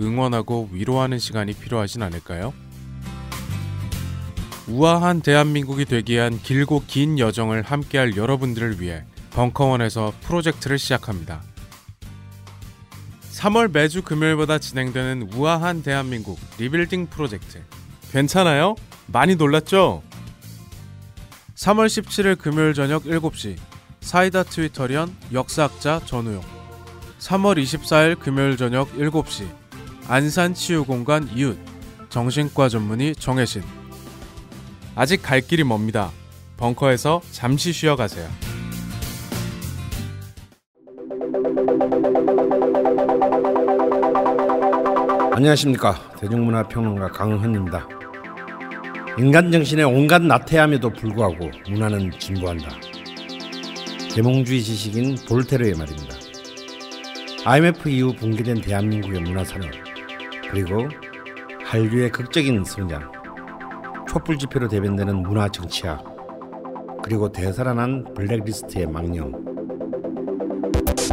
응원하고 위로하는 시간이 필요하진 않을까요? 우아한 대한민국이 되기 위한 길고 긴 여정을 함께할 여러분들을 위해 벙커원에서 프로젝트를 시작합니다. 3월 매주 금요일마다 진행되는 우아한 대한민국 리빌딩 프로젝트. 괜찮아요? 많이 놀랐죠? 3월 17일 금요일 저녁 7시 사이다 트위터리언 역사학자 전우용 3월 24일 금요일 저녁 7시 안산치유공간 이웃 정신과 전문의 정혜신 아직 갈 길이 멉니다. 벙커에서 잠시 쉬어가세요. 안녕하십니까 대중문화평론가 강헌입니다. 인간 정신의 온갖 나태함에도 불구하고 문화는 진보한다. 계몽주의 지식인 볼테르의 말입니다. IMF 이후 붕괴된 대한민국의 문화산업 그리고 한류의 극적인 성장 촛불 집회로 대변되는 문화 정치학 그리고 대살아난 블랙리스트의 망령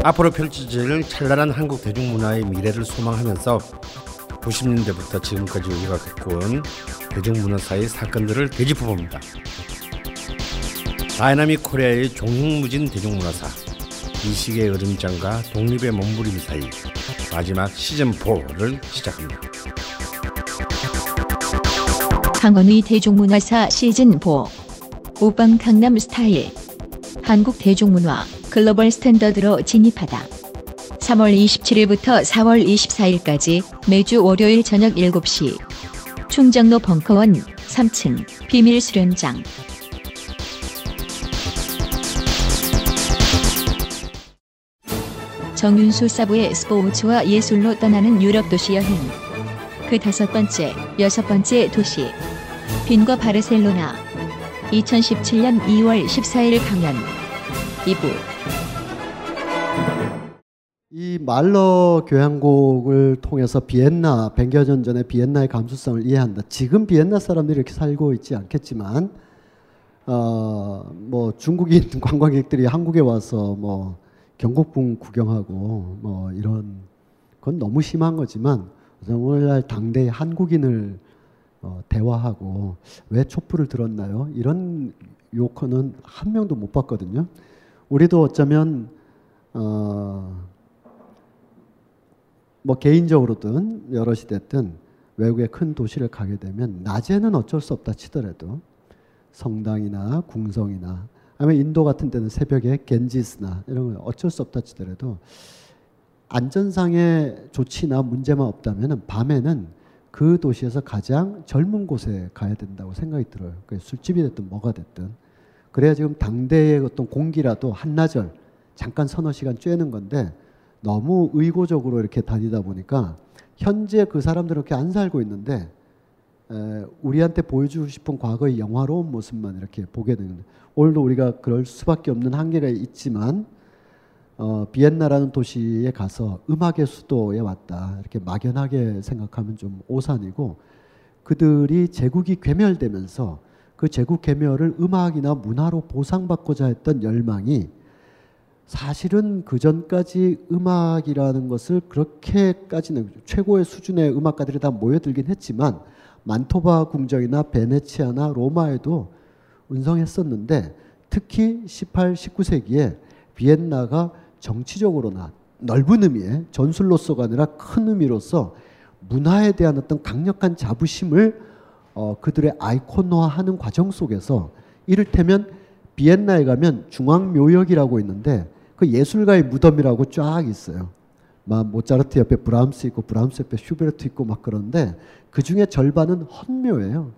앞으로 펼쳐질 찬란한 한국 대중문화의 미래를 소망하면서 90년대부터 지금까지 우리가 겪어온 대중문화사의 사건들을 되짚어봅니다. dynamic Korea의 종횡무진 대중문화사 이 시기의 으름장과 독립의 몸부림 사이 마지막 시즌4를 시작합니다. 강헌의 대중문화사 시즌4 오빤 강남 스타일. 한국 대중문화 global standard로 진입하다. 3월 27일부터 4월 24일까지 매주 월요일 저녁 7시. 충정로 벙커원 3층 비밀 수련장 정윤수 사부의 스포츠와 예술로 떠나는 유럽 도시 여행. 그 다섯 번째, 여섯 번째 도시. 빈과 바르셀로나. 2017년 2월 14일 강연. 2부. 이 말러 교향곡을 통해서 비엔나 100여 년 전에 비엔나의 감수성을 이해한다. 지금 비엔나 사람들이 이렇게 살고 있지 않겠지만 어 뭐 중국인 관광객들이 한국에 와서 뭐 경복궁 구경하고 뭐 이런 건 너무 심한 거지만 오늘날 당대의 한국인을 어, 대화하고 왜 촛불을 들었나요? 이런 요커는 한 명도 못 봤거든요. 우리도 어쩌면 어, 뭐 개인적으로든 여럿이 됐든 외국의 큰 도시를 가게 되면 낮에는 어쩔 수 없다 치더라도 성당이나 궁성이나 아니면 인도 같은 데는 새벽에 겐지스나 이런 거 어쩔 수 없다 치더라도 안전상의 조치나 문제만 없다면 밤에는 그 도시에서 가장 젊은 곳에 가야 된다고 생각이 들어요. 그 술집이 됐든 뭐가 됐든. 그래야 지금 당대의 어떤 공기라도 한나절 잠깐 서너 시간 쬐는 건데 너무 의고적으로 이렇게 다니다 보니까 현재 그 사람들은 그렇게 안 살고 있는데 에, 우리한테 보여주고 싶은 과거의 영화로운 모습만 이렇게 보게 되는 오늘도 우리가 그럴 수밖에 없는 한계가 있지만 어, 비엔나라는 도시에 가서 음악의 수도에 왔다. 이렇게 막연하게 생각하면 좀 오산이고 그들이 제국이 괴멸되면서 그 제국 괴멸을 음악이나 문화로 보상받고자 했던 열망이 사실은 그 전까지 음악이라는 것을 그렇게까지는 최고의 수준의 음악가들이 다 모여들긴 했지만 만토바 궁정이나 베네치아나 로마에도 운성했었는데 특히 18, 19세기에 비엔나가 정치적으로나 넓은 의미의 전술로서가 아니라 큰 의미로서 문화에 대한 어떤 강력한 자부심을 어, 그들의 아이콘화하는 과정 속에서 이를테면 비엔나에 가면 중앙묘역이라고 있는데 그 예술가의 무덤이라고 쫙 있어요. 막 모차르트 옆에 브람스 있고 브람스 옆에 슈베르트 있고 막 그런데 그 중에 절반은 허묘예요.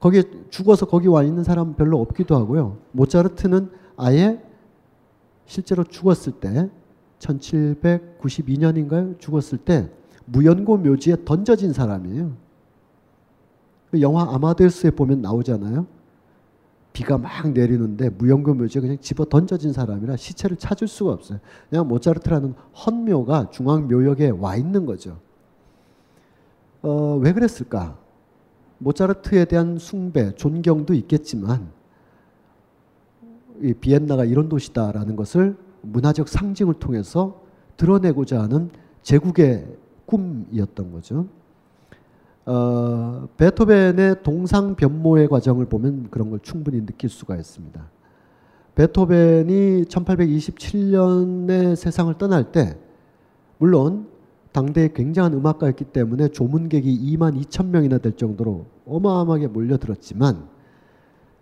거기에 죽어서 거기 와 있는 사람 별로 없기도 하고요. 모차르트는 아예 실제로 죽었을 때 1792년인가요? 죽었을 때 무연고 묘지에 던져진 사람이에요. 그 영화 아마데우스에 보면 나오잖아요. 비가 막 내리는데 무연고 묘지에 그냥 집어 던져진 사람이라 시체를 찾을 수가 없어요. 그냥 모차르트라는 헌묘가 중앙 묘역에 와 있는 거죠. 어, 왜 그랬을까? 모차르트에 대한 숭배, 존경도 있겠지만 이 비엔나가 이런 도시다라는 것을 문화적 상징을 통해서 드러내고자 하는 제국의 꿈이었던 거죠. 어, 베토벤의 동상 변모의 과정을 보면 그런 걸 충분히 느낄 수가 있습니다. 베토벤이 1827년에 세상을 떠날 때 물론 당대에 굉장한 음악가였기 때문에 조문객이 2만 2천 명이나 될 정도로 어마어마하게 몰려들었지만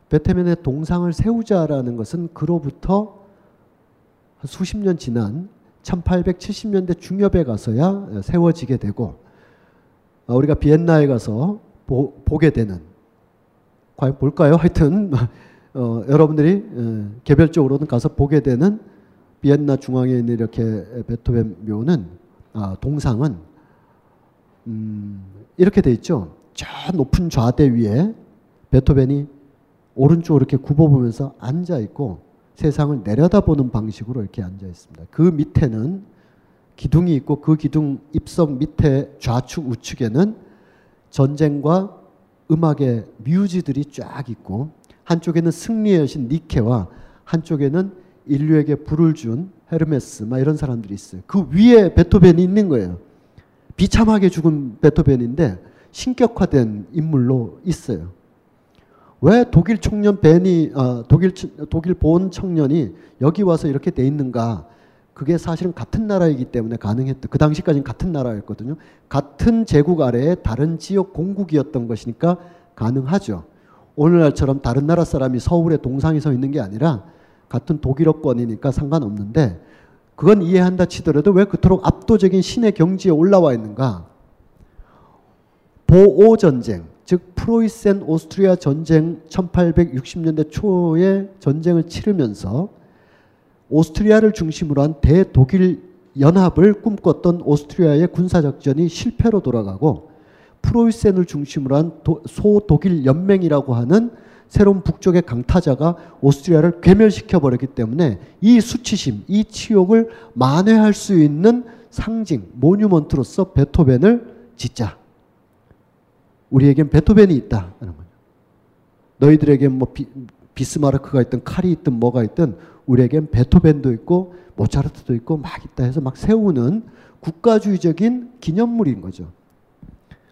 베토벤의 동상을 세우자라는 것은 그로부터 수십 년 지난 1870년대 중엽에 가서야 세워지게 되고 어, 우리가 비엔나에 가서 보, 게 되는 과연 볼까요? 하여튼 어, 여러분들이 어, 개별적으로는 가서 보게 되는 비엔나 중앙에 있는 이렇게 베토벤 묘는 아, 동상은 음, 이렇게 돼 있죠. 저 높은 좌대 위에 베토벤이 오른쪽으로 이렇게 굽어보면서 앉아 있고 세상을 내려다보는 방식으로 이렇게 앉아 있습니다. 그 밑에는 기둥이 있고 그 기둥 입석 밑에 좌측 우측에는 전쟁과 음악의 뮤지들이 쫙 있고 한쪽에는 승리의 여신 니케와 한쪽에는 인류에게 불을 준 헤르메스 막 이런 사람들이 있어요. 그 위에 베토벤이 있는 거예요. 비참하게 죽은 베토벤인데 신격화된 인물로 있어요. 왜 독일 청년 벤이 아, 독일 독일 본 청년이 여기 와서 이렇게 돼 있는가? 그게 사실은 같은 나라이기 때문에 가능했던 그 당시까지는 같은 나라였거든요. 같은 제국 아래에 다른 지역 공국이었던 것이니까 가능하죠. 오늘날처럼 다른 나라 사람이 서울에 동상이 서 있는 게 아니라 같은 독일어권이니까 상관없는데 그건 이해한다 치더라도 왜 그토록 압도적인 신의 경지에 올라와 있는가? 보오 전쟁, 즉 프로이센 오스트리아 전쟁 1860년대 초에 전쟁을 치르면서 오스트리아를 중심으로 한 대독일 연합을 꿈꿨던 오스트리아의 군사작전이 실패로 돌아가고 프로이센을 중심으로 한 소독일 연맹이라고 하는 새로운 북쪽의 강타자가 오스트리아를 괴멸시켜 버렸기 때문에 이 수치심, 이 치욕을 만회할 수 있는 상징, 모뉴먼트로서 베토벤을 짓자. 우리에겐 베토벤이 있다. 너희들에겐 뭐 비, 비스마르크가 있든 칼이 있든 뭐가 있든 우리에겐 베토벤도 있고 모차르트도 있고 막 있다 해서 막 세우는 국가주의적인 기념물인 거죠.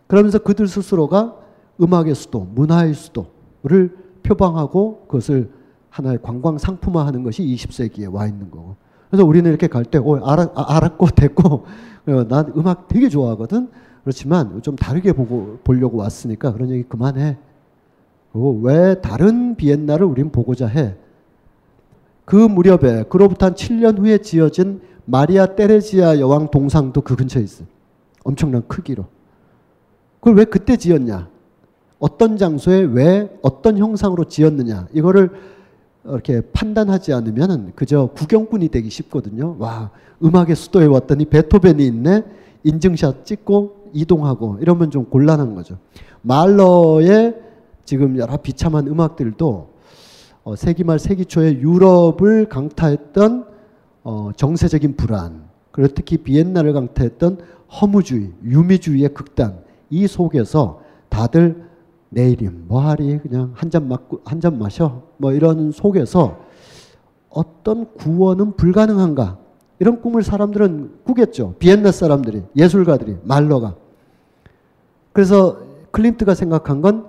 그러면서 그들 스스로가 음악의 수도, 문화의 수도를 표방하고 그것을 하나의 관광 상품화하는 것이 20세기에 와 있는 거고. 그래서 우리는 이렇게 갈 때, 오, 알았, 아, 알았고 됐고, 어, 난 음악 되게 좋아하거든. 그렇지만 좀 다르게 보고 보려고 왔으니까 그런 얘기 그만해. 왜 다른 비엔나를 우린 보고자 해? 그 무렵에 그로부터 한 7년 후에 지어진 마리아 테레지아 여왕 동상도 그 근처에 있어요. 엄청난 크기로. 그걸 왜 그때 지었냐? 어떤 장소에 왜 어떤 형상으로 지었느냐? 이거를 이렇게 판단하지 않으면 그저 구경꾼이 되기 쉽거든요. 와, 음악의 수도에 왔더니 베토벤이 있네. 인증샷 찍고 이동하고 이러면 좀 곤란한 거죠. 말러의 지금 여러 비참한 음악들도 어, 세기 말 세기 초에 유럽을 강타했던 어, 정세적인 불안, 그리고 특히 비엔나를 강타했던 허무주의, 유미주의의 극단 이 속에서 다들 내일임 뭐하리 그냥 한 잔 맞고 한 잔 마셔 뭐 이런 속에서 어떤 구원은 불가능한가 이런 꿈을 사람들은 꾸겠죠. 비엔나 사람들이, 예술가들이, 말러가. 그래서 클린트가 생각한 건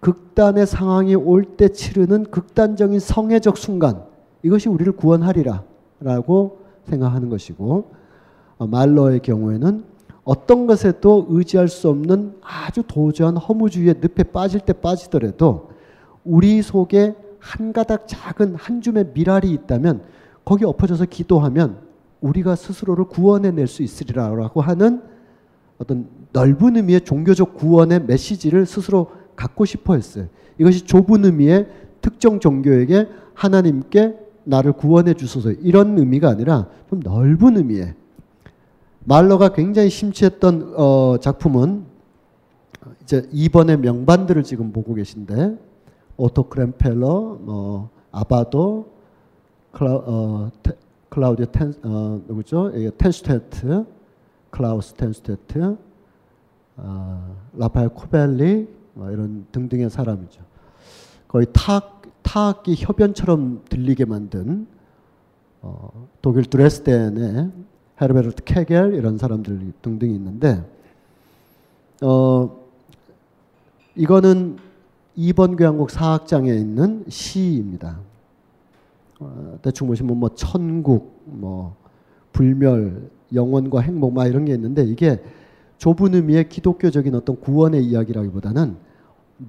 극단의 상황이 올 때 치르는 극단적인 성애적 순간, 이것이 우리를 구원하리라 라고 생각하는 것이고, 어, 말러의 경우에는 어떤 것에도 의지할 수 없는 아주 도저한 허무주의의 늪에 빠질 때 빠지더라도 우리 속에 한 가닥 작은 한 줌의 미랄이 있다면 거기 엎어져서 기도하면 우리가 스스로를 구원해낼 수 있으리라고 하는 어떤 넓은 의미의 종교적 구원의 메시지를 스스로 갖고 싶어 했어요. 이것이 좁은 의미의 특정 종교에게 하나님께 나를 구원해 주소서 이런 의미가 아니라 좀 넓은 의미의 말러가 굉장히 심취했던 어, 작품은 이제 2번의 명반들을 지금 보고 계신데 오토 클렘페러, 뭐 아바도, 클라, 어, 테, 클라우디오 텐, 어, 누구죠? 이게 텐스테트, 클라우스 텐스테트, 어, 라파엘 쿠벨릭 뭐 이런 등등의 사람이죠. 거의 타악, 타악기 협연처럼 들리게 만든 어, 독일 드레스덴의 헤르베르트 케겔 이런 사람들 등등이 있는데 어, 이거는 2번 교향곡 사악장에 있는 시입니다. 어, 대충 보시면 뭐 천국, 뭐 불멸, 영원과 행복 막 이런 게 있는데 이게 좁은 의미의 기독교적인 어떤 구원의 이야기라기보다는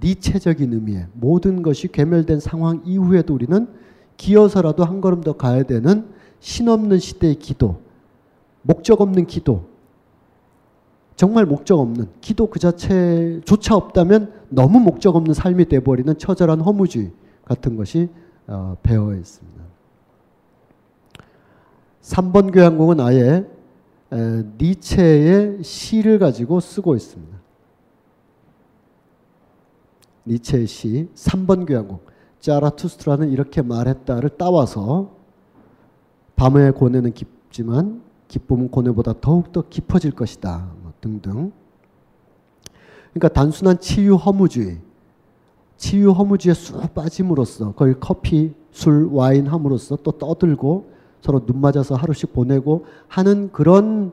니체적인 의미의 모든 것이 괴멸된 상황 이후에도 우리는 기어서라도 한 걸음 더 가야 되는 신없는 시대의 기도, 목적 없는 기도, 정말 목적 없는 기도 그 자체조차 없다면 너무 목적 없는 삶이 돼버리는 처절한 허무주의 같은 것이 어, 배어 있습니다. 3번 교향곡은 아예 에, 니체의 시를 가지고 쓰고 있습니다. 니체의 시 3번 교향곡 짜라투스트라는 이렇게 말했다를 따와서 밤의 고뇌는 깊지만 기쁨은 고뇌보다 더욱더 깊어질 것이다. 뭐 등등. 그러니까 단순한 치유 허무주의, 치유 허무주의에 쑥 빠짐으로써 거의 커피, 술, 와인 함으로써 또 떠들고 서로 눈 맞아서 하루씩 보내고 하는 그런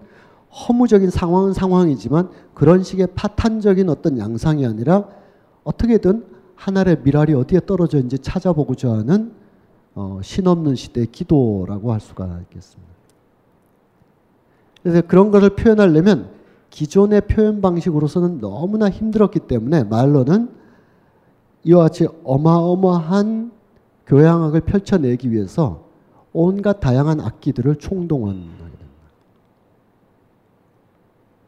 허무적인 상황은 상황이지만 그런 식의 파탄적인 어떤 양상이 아니라 어떻게든 하늘의 미랄이 어디에 떨어져 있는지 찾아보고자 하는 어, 신없는 시대의 기도라고 할 수가 있겠습니다. 그래서 그런 것을 표현하려면 기존의 표현 방식으로서는 너무나 힘들었기 때문에 말로는 이와 같이 어마어마한 교향악을 펼쳐내기 위해서 온갖 다양한 악기들을 총동원하게 됩니다.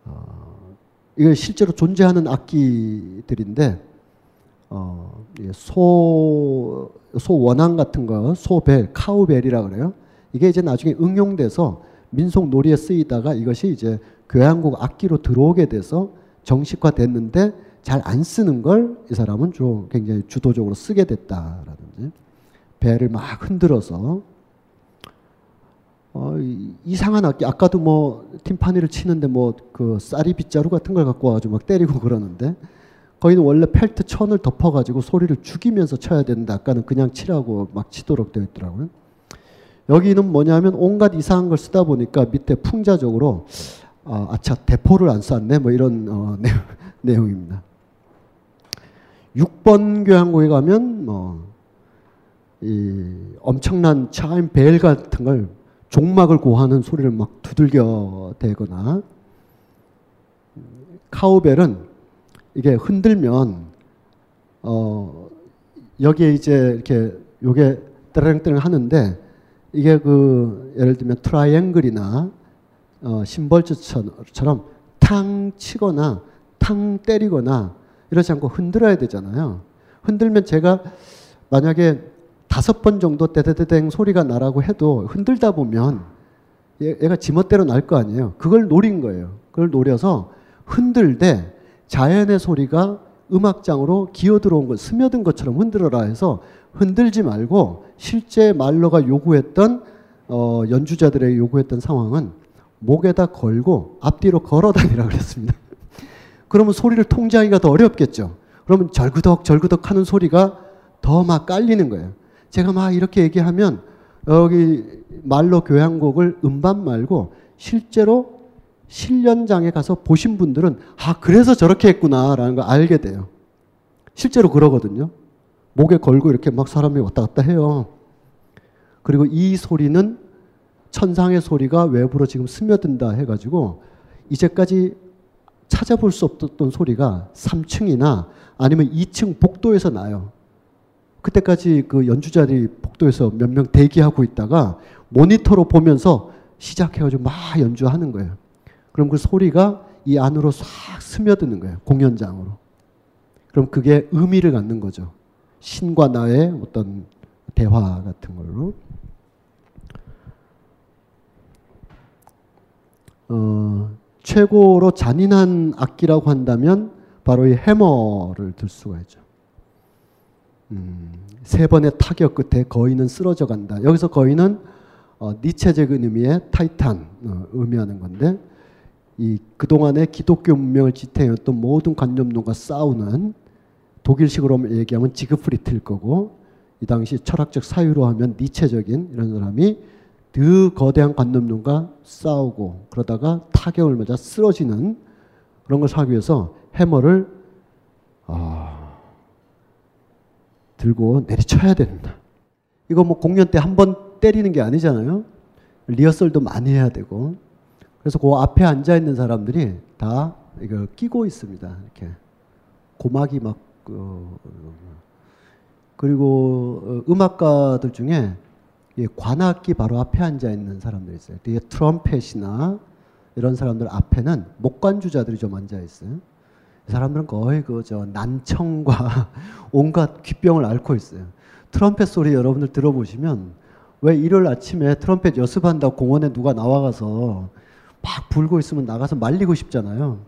어, 이게 실제로 존재하는 악기들인데 어, 소, 소 원앙 같은 거, 소벨, 카우벨이라 그래요. 이게 이제 나중에 응용돼서 민속 놀이에 쓰이다가 이것이 이제 교향곡 악기로 들어오게 돼서 정식화됐는데 잘 안 쓰는 걸 이 사람은 좀 굉장히 주도적으로 쓰게 됐다라든지 배를 막 흔들어서 어, 이상한 악기 아까도 뭐 팀파니를 치는데 뭐 그 쌀이 빗자루 같은 걸 갖고 와가지고 막 때리고 그러는데 거기는 원래 펠트 천을 덮어가지고 소리를 죽이면서 쳐야 되는데 아까는 그냥 치라고 막 치도록 되어 있더라고요. 여기는 뭐냐면 온갖 이상한 걸 쓰다 보니까 밑에 풍자적으로 아, 아차 대포를 안 쐈네? 뭐 이런 어, 내용, 입니다. 6번 교향곡에 가면 뭐 이 엄청난 차임 벨 같은 걸 종막을 고하는 소리를 막 두들겨 대거나 cowbell은 이게 흔들면 어 여기에 이제 이렇게 요게 따랑따랑 하는데 이게 그 예를 들면 트라이앵글이나 어, 심벌즈처럼 탕 치거나 탕 때리거나 이러지 않고 흔들어야 되잖아요. 흔들면 제가 만약에 다섯 번 정도 떼떼떼땡 소리가 나라고 해도 흔들다 보면 얘 가 지멋대로 날 거 아니에요. 그걸 노린 거예요. 그걸 노려서 흔들되 자연의 소리가 음악장으로 기어 들어온 것, 스며든 것처럼 흔들어라 해서 흔들지 말고 실제 말러가 요구했던 어, 연주자들에게 요구했던 상황은 목에다 걸고 앞뒤로 걸어 다니라 그랬습니다. 그러면 소리를 통제하기가 더 어렵겠죠. 그러면 절구덕 절구덕 하는 소리가 더 막 깔리는 거예요. 제가 막 이렇게 얘기하면 여기 말로 교향곡을 음반 말고 실제로 실련장에 가서 보신 분들은 아 그래서 저렇게 했구나라는 걸 알게 돼요. 실제로 그러거든요. 목에 걸고 이렇게 막 사람이 왔다 갔다 해요. 그리고 이 소리는 천상의 소리가 외부로 지금 스며든다 해가지고 이제까지 찾아볼 수 없었던 소리가 3층이나 아니면 2층 복도에서 나요. 그때까지 그 연주자들이 복도에서 몇 명 대기하고 있다가 모니터로 보면서 시작해가지고 막 연주하는 거예요. 그럼 그 소리가 이 안으로 싹 스며드는 거예요. 공연장으로. 그럼 그게 의미를 갖는 거죠. 신과 나의 어떤 대화 같은 걸로. 어, 최고로 잔인한 악기라고 한다면 바로 이 해머를 들 수가 있죠. 음, 세 번의 타격 끝에 거인은 쓰러져 간다. 여기서 거인은 어, 니체적인 의미의 타이탄 어, 의미하는 건데 이 그동안의 기독교 문명을 지탱했던 모든 관념론과 싸우는 독일식으로 얘기하면 지그프리트일 거고 이 당시 철학적 사유로 하면 니체적인 이런 사람이 그 거대한 관념론과 싸우고 그러다가 타격을 맞아 쓰러지는 그런 걸 사기 위해서 해머를 아, 들고 내리쳐야 된다. 이거 뭐 공연 때 한 번 때리는 게 아니잖아요. 리허설도 많이 해야 되고. 그래서 그 앞에 앉아 있는 사람들이 다 이거 끼고 있습니다. 이렇게 고막이 막 그, 그리고 어, 음악가들 중에 관악기 바로 앞에 앉아 있는 사람들 있어요. 트럼펫이나 이런 사람들 앞에는 목관주자들이 좀 앉아 있어요. 이 사람들은 거의 그 저 난청과 온갖 귀병을 앓고 있어요. 트럼펫 소리 여러분들 들어보시면 왜 일요일 아침에 트럼펫 연습한다고 공원에 누가 나와가서 막 불고 있으면 나가서 말리고 싶잖아요.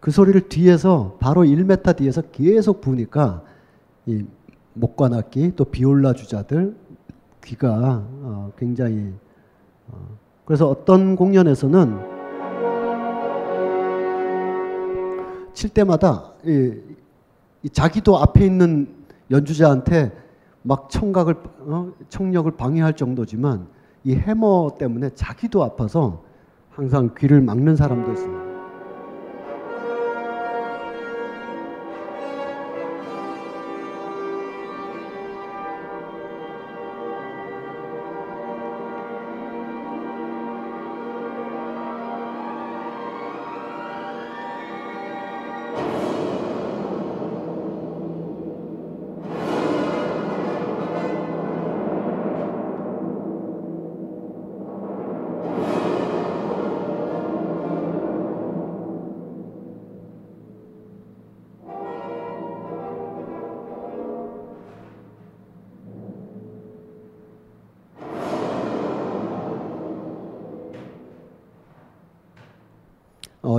그 소리를 뒤에서 바로 1m 뒤에서 계속 부니까 이 목관악기 또 비올라 주자들 귀가 어, 굉장히 어, 그래서 어떤 공연에서는 칠 때마다 이, 이 자기도 앞에 있는 연주자한테 막 청각을 어, 청력을 방해할 정도지만 이 해머 때문에 자기도 아파서 항상 귀를 막는 사람도 있습니다.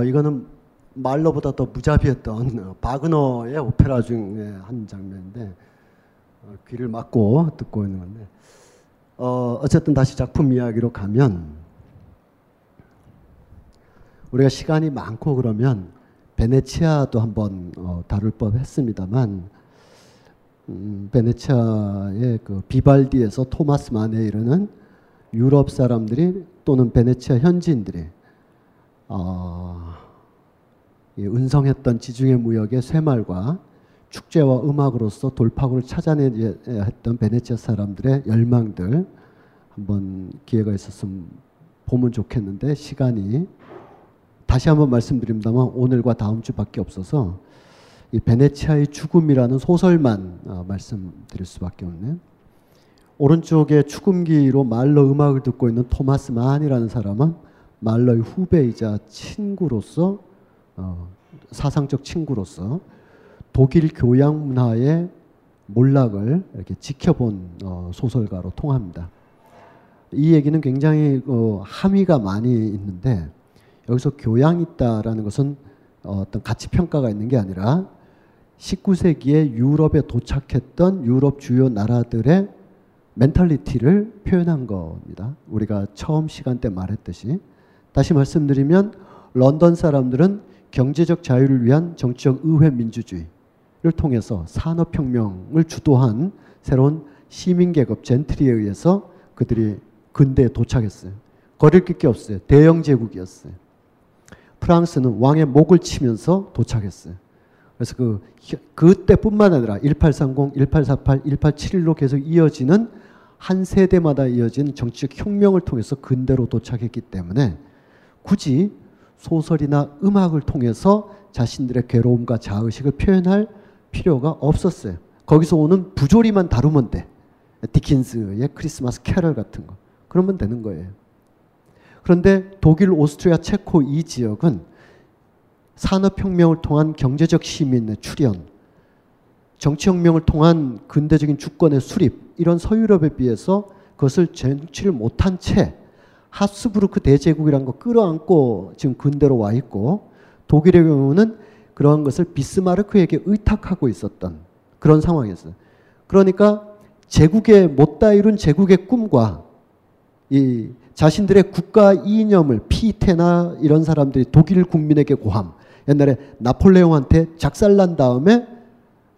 이거는 말로보다 더 무자비했던 어, 바그너의 오페라 중에 한 장면인데 어, 귀를 막고 듣고 있는 건데 어, 어쨌든 다시 작품 이야기로 가면 우리가 시간이 많고 그러면 베네치아도 한번 어, 다룰 법했습니다만 음, 베네치아의 그 비발디에서 토마스 만에 이르는 유럽 사람들이 또는 베네치아 현지인들이 어, 은성했던 지중해 무역의 쇠말과 축제와 음악으로서 돌파구를 찾아내야 했던 베네치아 사람들의 열망들 한번 기회가 있었으면 보면 좋겠는데 시간이 다시 한번 말씀드립니다만 오늘과 다음 주밖에 없어서 이 베네치아의 죽음이라는 소설만 어, 말씀드릴 수밖에 없네요. 오른쪽에 죽음기로 말로 음악을 듣고 있는 토마스 만이라는 사람은 말러의 후배이자 친구로서 어, 사상적 친구로서 독일 교양 문화의 몰락을 이렇게 지켜본 어, 소설가로 통합니다. 이 얘기는 굉장히 어, 함의가 많이 있는데 여기서 교양 있다라는 것은 어떤 가치 평가가 있는 게 아니라 19세기에 유럽에 도착했던 유럽 주요 나라들의 mentality를 표현한 겁니다. 우리가 처음 시간 때 말했듯이 다시 말씀드리면 런던 사람들은 경제적 자유를 위한 정치적 의회 민주주의를 통해서 산업혁명을 주도한 새로운 시민계급 젠트리에 의해서 그들이 근대에 도착했어요. 꺼릴 게 없어요. 대영 제국이었어요. 프랑스는 왕의 목을 치면서 도착했어요. 그래서 그 그때뿐만 아니라 1830, 1848, 1871로 계속 이어지는 한 세대마다 이어진 정치적 혁명을 통해서 근대로 도착했기 때문에 굳이 소설이나 음악을 통해서 자신들의 괴로움과 자의식을 표현할 필요가 없었어요. 거기서 오는 부조리만 다루면 돼. 디킨스의 크리스마스 캐럴 같은 거. 그러면 되는 거예요. 그런데 독일, 오스트리아, 체코 이 지역은 산업혁명을 통한 경제적 시민의 출현, 정치혁명을 통한 근대적인 주권의 수립, 이런 서유럽에 비해서 그것을 쟁취를 못한 채 하스부르크 대제국이라는 거 끌어안고 지금 근대로 와 있고 독일의 경우는 그러한 것을 비스마르크에게 의탁하고 있었던 그런 상황이었어요. 그러니까 제국의 못다 이룬 제국의 꿈과 이 자신들의 국가 이념을 피테나 이런 사람들이 독일 국민에게 고함. 옛날에 나폴레옹한테 작살난 다음에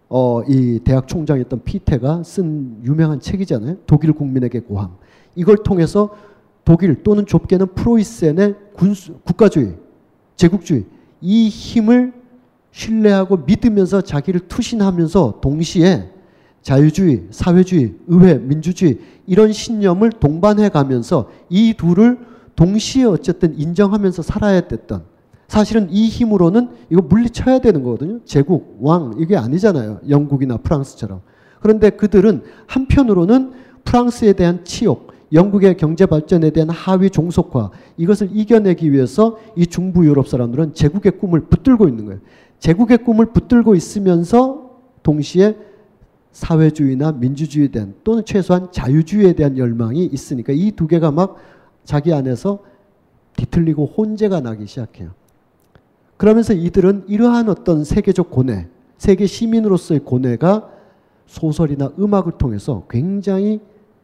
어, 이 대학 총장이었던 피테가 쓴 유명한 책이잖아요. 독일 국민에게 고함. 이걸 통해서 독일 또는 좁게는 프로이센의 군수, 국가주의, 제국주의 이 힘을 신뢰하고 믿으면서 자기를 투신하면서 동시에 자유주의, 사회주의, 의회, 민주주의 이런 신념을 동반해 가면서 이 둘을 동시에 어쨌든 인정하면서 살아야 됐던 사실은 이 힘으로는 이거 물리쳐야 되는 거거든요. 제국, 왕 이게 아니잖아요. 영국이나 프랑스처럼. 그런데 그들은 한편으로는 프랑스에 대한 치욕, 영국의 경제 발전에 대한 하위 종속화 이것을 이겨내기 위해서 이 중부 유럽 사람들은 제국의 꿈을 붙들고 있는 거예요. 제국의 꿈을 붙들고 있으면서 동시에 사회주의나 민주주의에 대한 또는 최소한 자유주의에 대한 열망이 있으니까 이 두 개가 막 자기 안에서 뒤틀리고 혼재가 나기 시작해요. 그러면서 이들은 이러한 어떤 세계적 고뇌, 세계 시민으로서의 고뇌가 소설이나 음악을 통해서 굉장히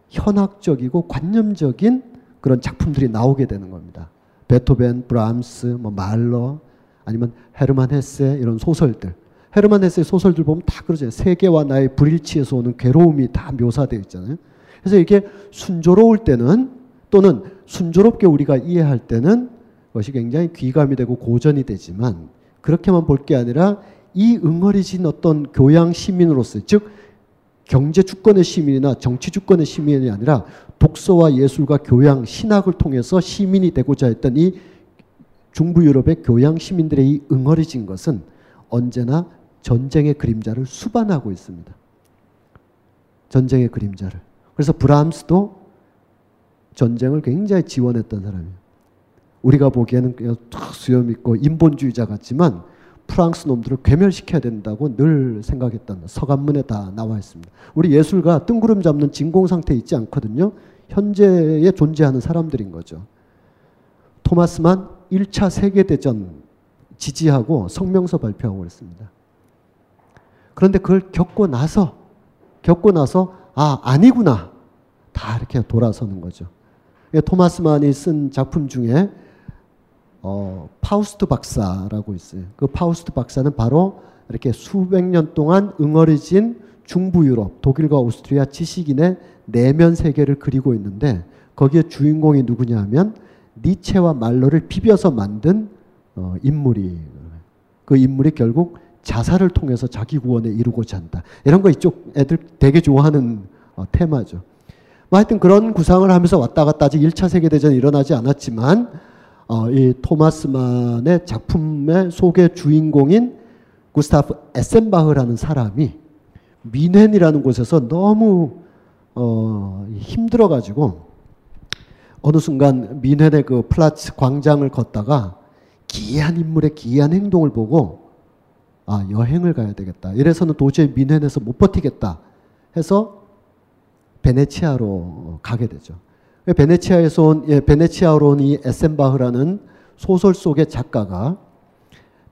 현학적이고 관념적인 그런 작품들이 나오게 되는 겁니다. 베토벤, 브람스, 뭐 말러, 아니면 헤르만 헤세 이런 소설들. 헤르만 헤세의 소설들 보면 다 그러잖아요. 세계와 나의 불일치에서 오는 괴로움이 다 묘사되어 있잖아요. 그래서 이게 순조로울 때는 또는 순조롭게 우리가 이해할 때는 그것이 굉장히 귀감이 되고 고전이 되지만 그렇게만 볼 게 아니라 이 응어리진 어떤 교양 시민으로서 즉 경제 주권의 시민이나 정치 주권의 시민이 아니라 독서와 예술과 교양, 신학을 통해서 시민이 되고자 했던 이 중부 유럽의 교양 시민들의 이 응어리진 것은 언제나 전쟁의 그림자를 수반하고 있습니다. 전쟁의 그림자를. 그래서 브람스도 전쟁을 굉장히 지원했던 사람이에요. 우리가 보기에는 그냥 수염 있고 인본주의자 같지만 프랑스 놈들을 괴멸시켜야 된다고 늘 생각했던 서간문에 다 나와 있습니다. 우리 예술가 뜬구름 잡는 진공 상태에 있지 않거든요. 현재에 존재하는 사람들인 거죠. 토마스만 1차 세계대전 지지하고 성명서 발표하고 그랬습니다. 그런데 그걸 겪고 나서 겪고 나서 아 아니구나 다 이렇게 돌아서는 거죠. 토마스만이 쓴 작품 중에 어, 파우스트 박사라고 있어요. 그 파우스트 박사는 바로 이렇게 수백 년 동안 응어리진 중부 유럽, 독일과 오스트리아 지식인의 내면 세계를 그리고 있는데 거기에 주인공이 누구냐 하면 니체와 말러를 비벼서 만든 어, 인물이 그 인물이 결국 자살을 통해서 자기 구원에 이루고자 한다. 이런 거 이쪽 애들 되게 좋아하는 어, 테마죠. 뭐 하여튼 그런 구상을 하면서 왔다 갔다 아직 1차 세계대전이 일어나지 않았지만 어, 이 토마스만의 작품의 속의 주인공인 구스타프 에센바흐라는 사람이 뮌헨이라는 곳에서 너무 어, 힘들어가지고 어느 순간 미넨의 그 Platz 광장을 걷다가 기이한 인물의 기이한 행동을 보고 아 여행을 가야 되겠다. 이래서는 도저히 뮌헨에서 못 버티겠다 해서 베네치아로 가게 되죠. 베네치아에서 온 예, 베네치아로 온 이 에센바흐라는 소설 속의 작가가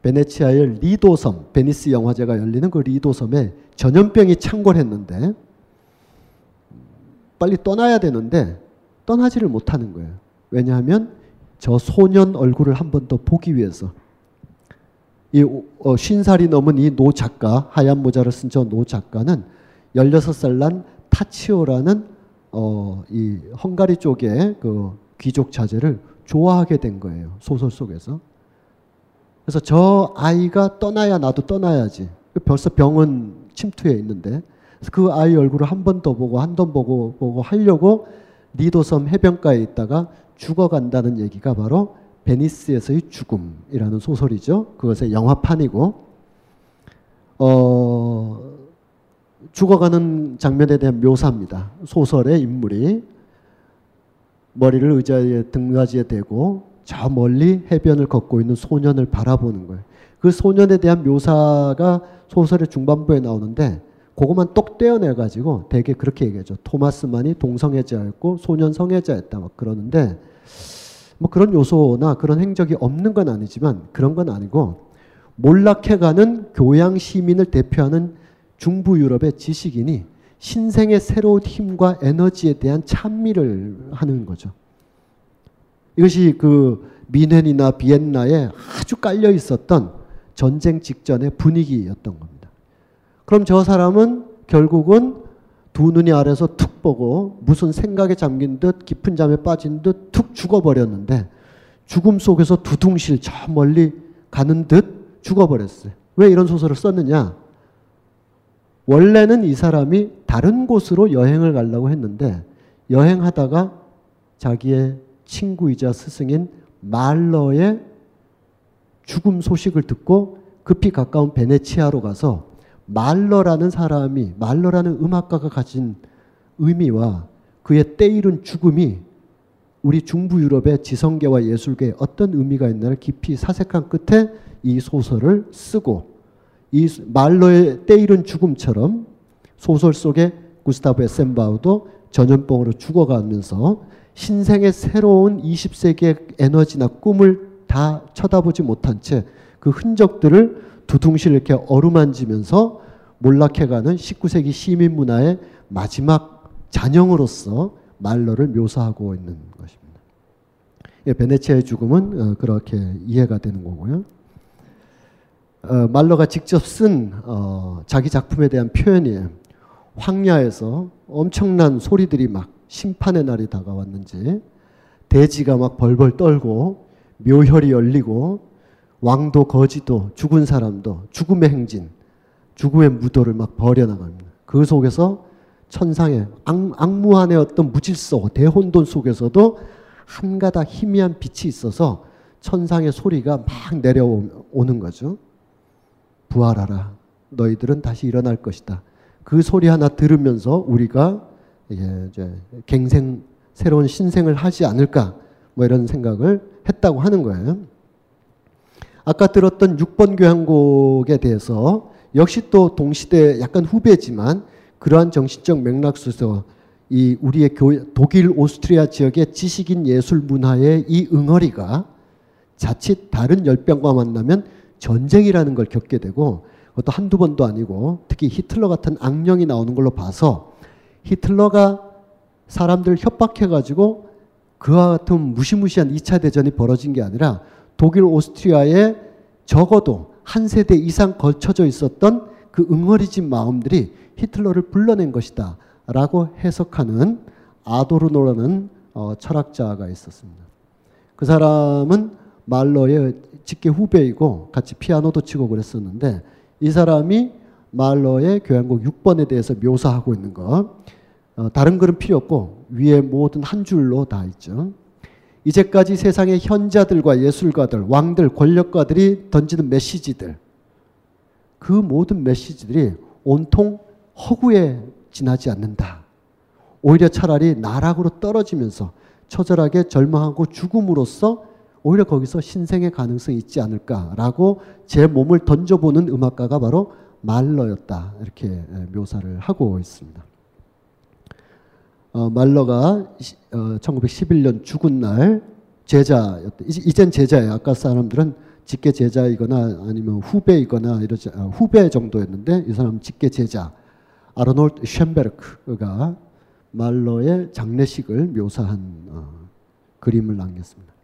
베네치아의 리도섬, 베니스 영화제가 열리는 그 리도섬에 전염병이 창궐했는데 빨리 떠나야 되는데 떠나지를 못하는 거예요. 왜냐하면 저 소년 얼굴을 한 번 더 보기 위해서 이 어, 쉰살이 넘은 이 노 작가 하얀 모자를 쓴 저 노 작가는 16살 난 타치오라는 어, 이 헝가리 쪽의 그 귀족 자제를 좋아하게 된 거예요. 소설 속에서. 그래서 저 아이가 떠나야 나도 떠나야지. 벌써 병은 침투해 있는데 그 아이 얼굴을 한 번 더 보고 한 번 보고 보고 하려고 리도섬 해변가에 있다가 죽어간다는 얘기가 바로 베니스에서의 죽음이라는 소설이죠. 그것의 영화판이고 어 죽어가는 장면에 대한 묘사입니다. 소설의 인물이 머리를 의자에 등받이에 대고 저 멀리 해변을 걷고 있는 소년을 바라보는 거예요. 그 소년에 대한 묘사가 소설의 중반부에 나오는데 그것만 똑 떼어내 가지고 되게 그렇게 얘기하죠. 토마스만이 동성애자였고 소년 성애자였다 막 그러는데 뭐 그런 요소나 그런 행적이 없는 건 아니지만 그런 건 아니고 몰락해가는 교양 시민을 대표하는 중부 유럽의 지식인이 신생의 새로운 힘과 에너지에 대한 찬미를 하는 거죠. 이것이 그 미넨이나 비엔나에 아주 깔려 있었던 전쟁 직전의 분위기였던 겁니다. 그럼 저 사람은 결국은 두 눈이 아래서 툭 보고 무슨 생각에 잠긴 듯 깊은 잠에 빠진 듯 툭 죽어버렸는데 죽음 속에서 두둥실 저 멀리 가는 듯 죽어버렸어요. 왜 이런 소설을 썼느냐? 원래는 이 사람이 다른 곳으로 여행을 가려고 했는데 여행하다가 자기의 친구이자 스승인 말러의 죽음 소식을 듣고 급히 가까운 베네치아로 가서 말러라는 사람이 말러라는 음악가가 가진 의미와 그의 때이른 죽음이 우리 중부 유럽의 지성계와 예술계에 어떤 의미가 있나를 깊이 사색한 끝에 이 소설을 쓰고 이 말러의 때이른 죽음처럼 소설 속에 구스타브 에센바우도 전염병으로 죽어가면서 신생의 새로운 20세기의 에너지나 꿈을 다 쳐다보지 못한 채 그 흔적들을 두둥실 이렇게 어루만지면서 몰락해가는 19세기 시민 문화의 마지막 잔영으로서 말러를 묘사하고 있는 것입니다. 예, 베네치아의 죽음은 어, 그렇게 이해가 되는 거고요. 어, 말러가 직접 쓴 어, 자기 작품에 대한 표현이에요. 황야에서 엄청난 소리들이 막 심판의 날이 다가왔는지 대지가 막 벌벌 떨고 묘혈이 열리고 왕도 거지도 죽은 사람도 죽음의 행진 죽음의 무도를 막 버려나갑니다. 그 속에서 천상의 악, 무한의 어떤 무질서 대혼돈 속에서도 한가닥 희미한 빛이 있어서 천상의 소리가 막 내려오는 거죠. 부활하라. 너희들은 다시 일어날 것이다. 그 소리 하나 들으면서 우리가 이제 갱생 새로운 신생을 하지 않을까 뭐 이런 생각을 했다고 하는 거예요. 아까 들었던 6번 교향곡에 대해서 역시 또 동시대 약간 후배지만 그러한 정신적 맥락 속에서 이 우리의 교, 독일 오스트리아 지역의 지식인 예술 문화의 이 응어리가 자칫 다른 열병과 만나면 전쟁이라는 걸 겪게 되고 그것도 한두 번도 아니고 특히 히틀러 같은 악령이 나오는 걸로 봐서 히틀러가 사람들 협박해가지고 그와 같은 무시무시한 2차 대전이 벌어진 게 아니라 독일 오스트리아에 적어도 한 세대 이상 걸쳐져 있었던 그 응어리진 마음들이 히틀러를 불러낸 것이다. 라고 해석하는 아도르노라는 어, 철학자가 있었습니다. 그 사람은 말러의 직계 후배이고 같이 피아노도 치고 그랬었는데 이 사람이 말러의 교향곡 6번에 대해서 묘사하고 있는 것. 어, 다른 글은 필요 없고 위에 모든 한 줄로 다 있죠. 이제까지 세상의 현자들과 예술가들, 왕들, 권력가들이 던지는 메시지들. 그 모든 메시지들이 온통 허구에 지나지 않는다. 오히려 차라리 나락으로 떨어지면서 처절하게 절망하고 죽음으로써 오히려 거기서 신생의 가능성이 있지 않을까라고 제 몸을 던져보는 음악가가 바로 말러였다. 이렇게 묘사를 하고 있습니다. 어, 말러가 어, 1911년 죽은 날 제자였다. 이젠 제자예요. 아까 사람들은 직계 제자이거나 아니면 후배이거나 이러지 어, 후배 정도였는데 이 사람은 직계 제자 아르놀트 쉔베르크가 말러의 장례식을 묘사한 어, 그림을 남겼습니다.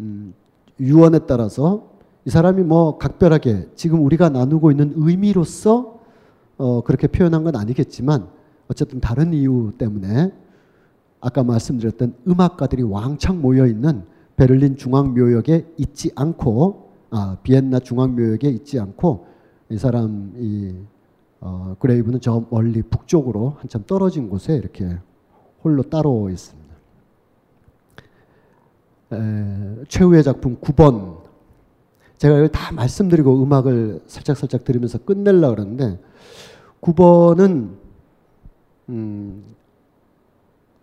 음, 유언에 따라서 이 사람이 뭐 각별하게 지금 우리가 나누고 있는 의미로서 어, 그렇게 표현한 건 아니겠지만 어쨌든 다른 이유 때문에 아까 말씀드렸던 음악가들이 왕창 모여 있는 베를린 중앙묘역에 있지 않고 아, 비엔나 중앙묘역에 있지 않고 이 사람 이 어, 그레이브는 저 멀리 북쪽으로 한참 떨어진 곳에 이렇게 홀로 따로 있습니다. 에, 최후의 작품 9번 제가 이걸 다 말씀드리고 음악을 살짝 살짝 들으면서 끝낼라 그러는데 9번은 음,